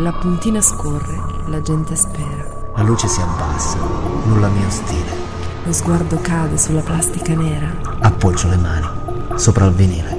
La puntina scorre, la gente spera. La luce si abbassa, nulla mi ostile. Lo sguardo cade sulla plastica nera. Appoggio le mani sopra il vinile.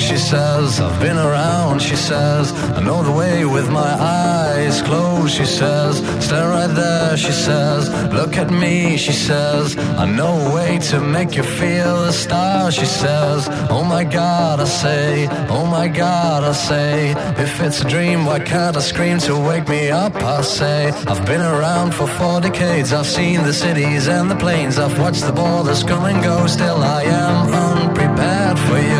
She says. I've been around, she says. I know the way with my eyes closed, she says. Stand right there, she says. Look at me, she says. I know a way to make you feel a star, she says. Oh my god, I say. Oh my god, I say. If it's a dream, why can't I scream to wake me up? I say. I've been around for four decades. I've seen the cities and the plains. I've watched the borders come and go. Still, I am unprepared for you,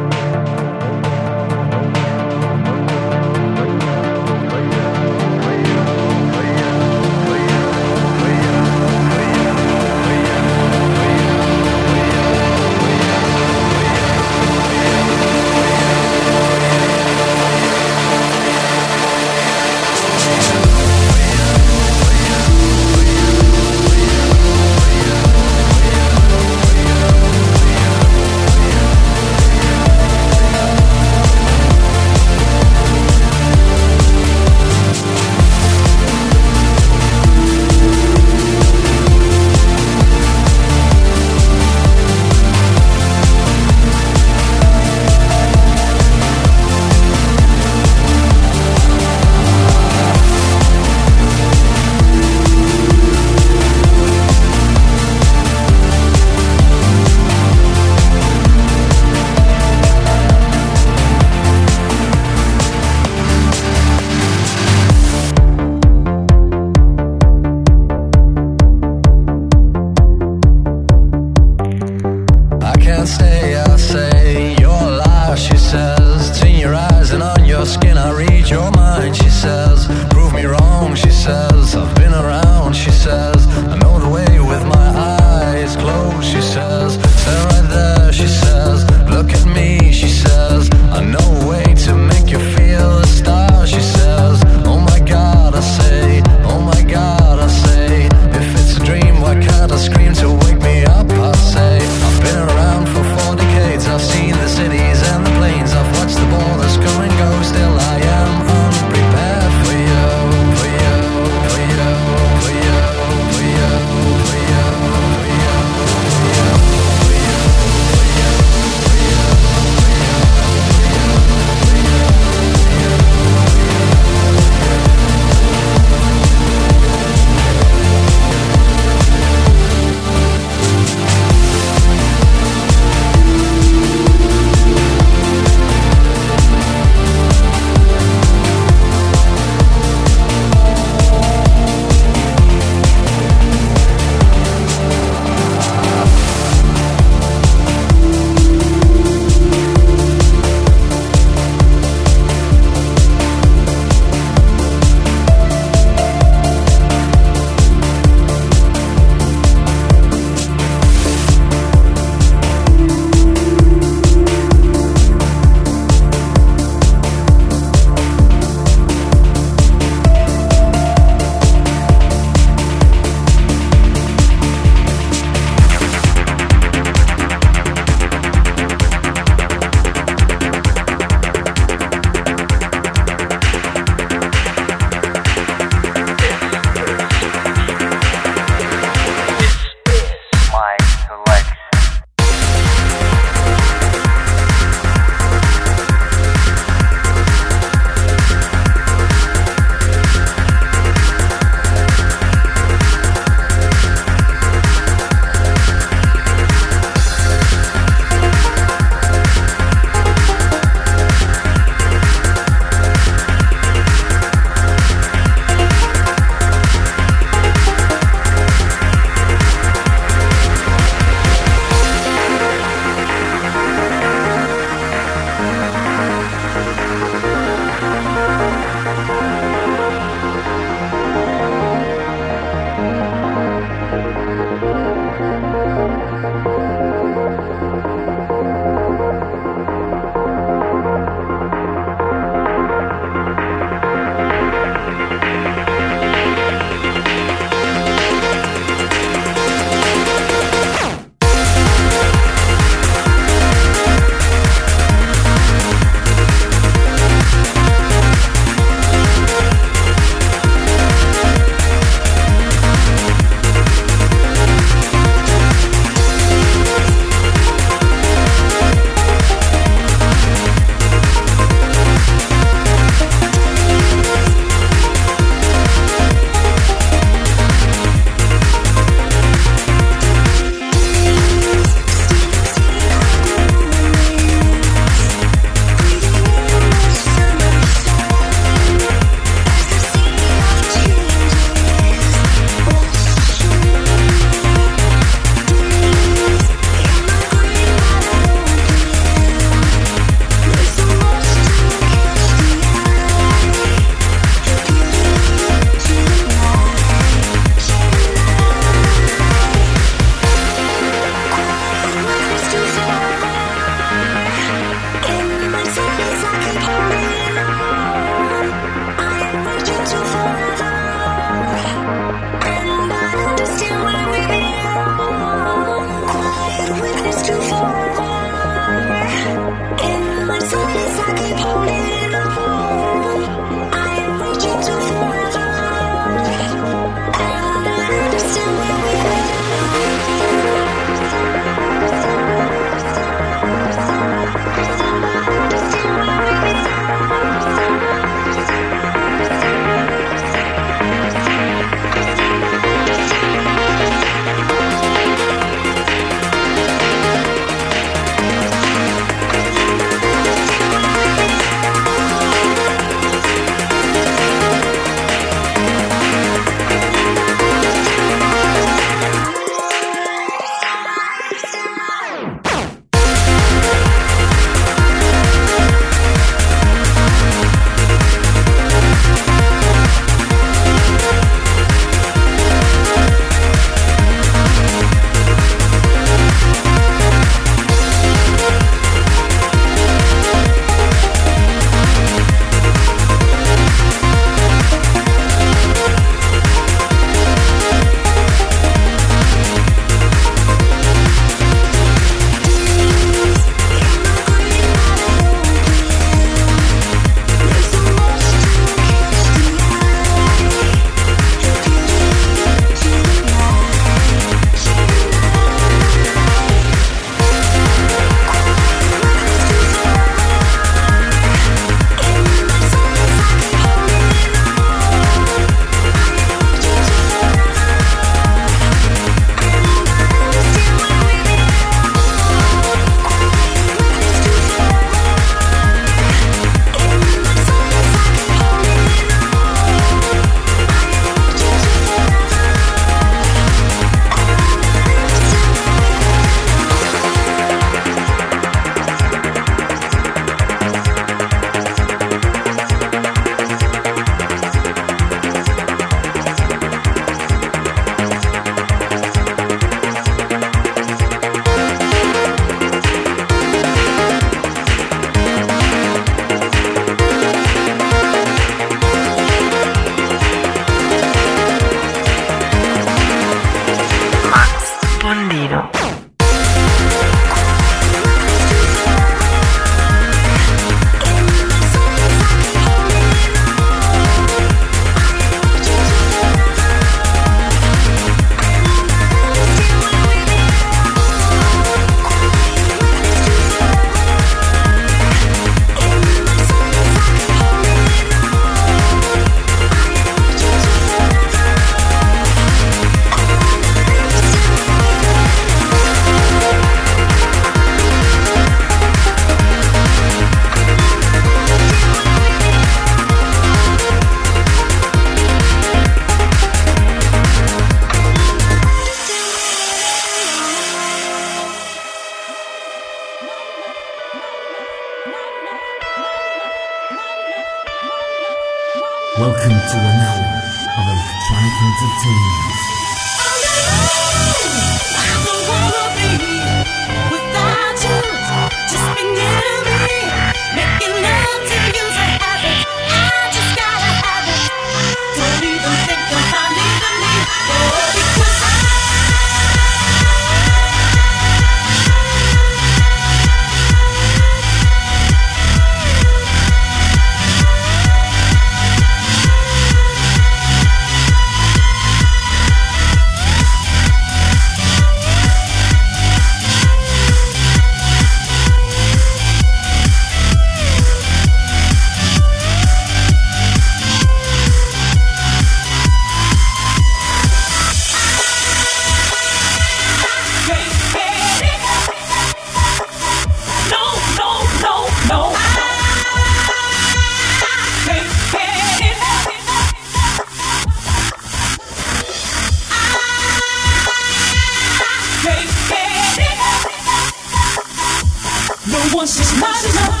was just not enough.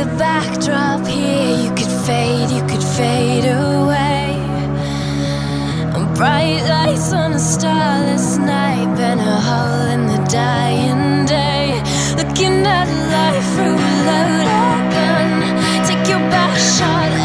the backdrop here. You could fade, you could fade away. Bright lights on a starless night, been a hole in the dying day. Looking at life through a loaded gun, take your best shot.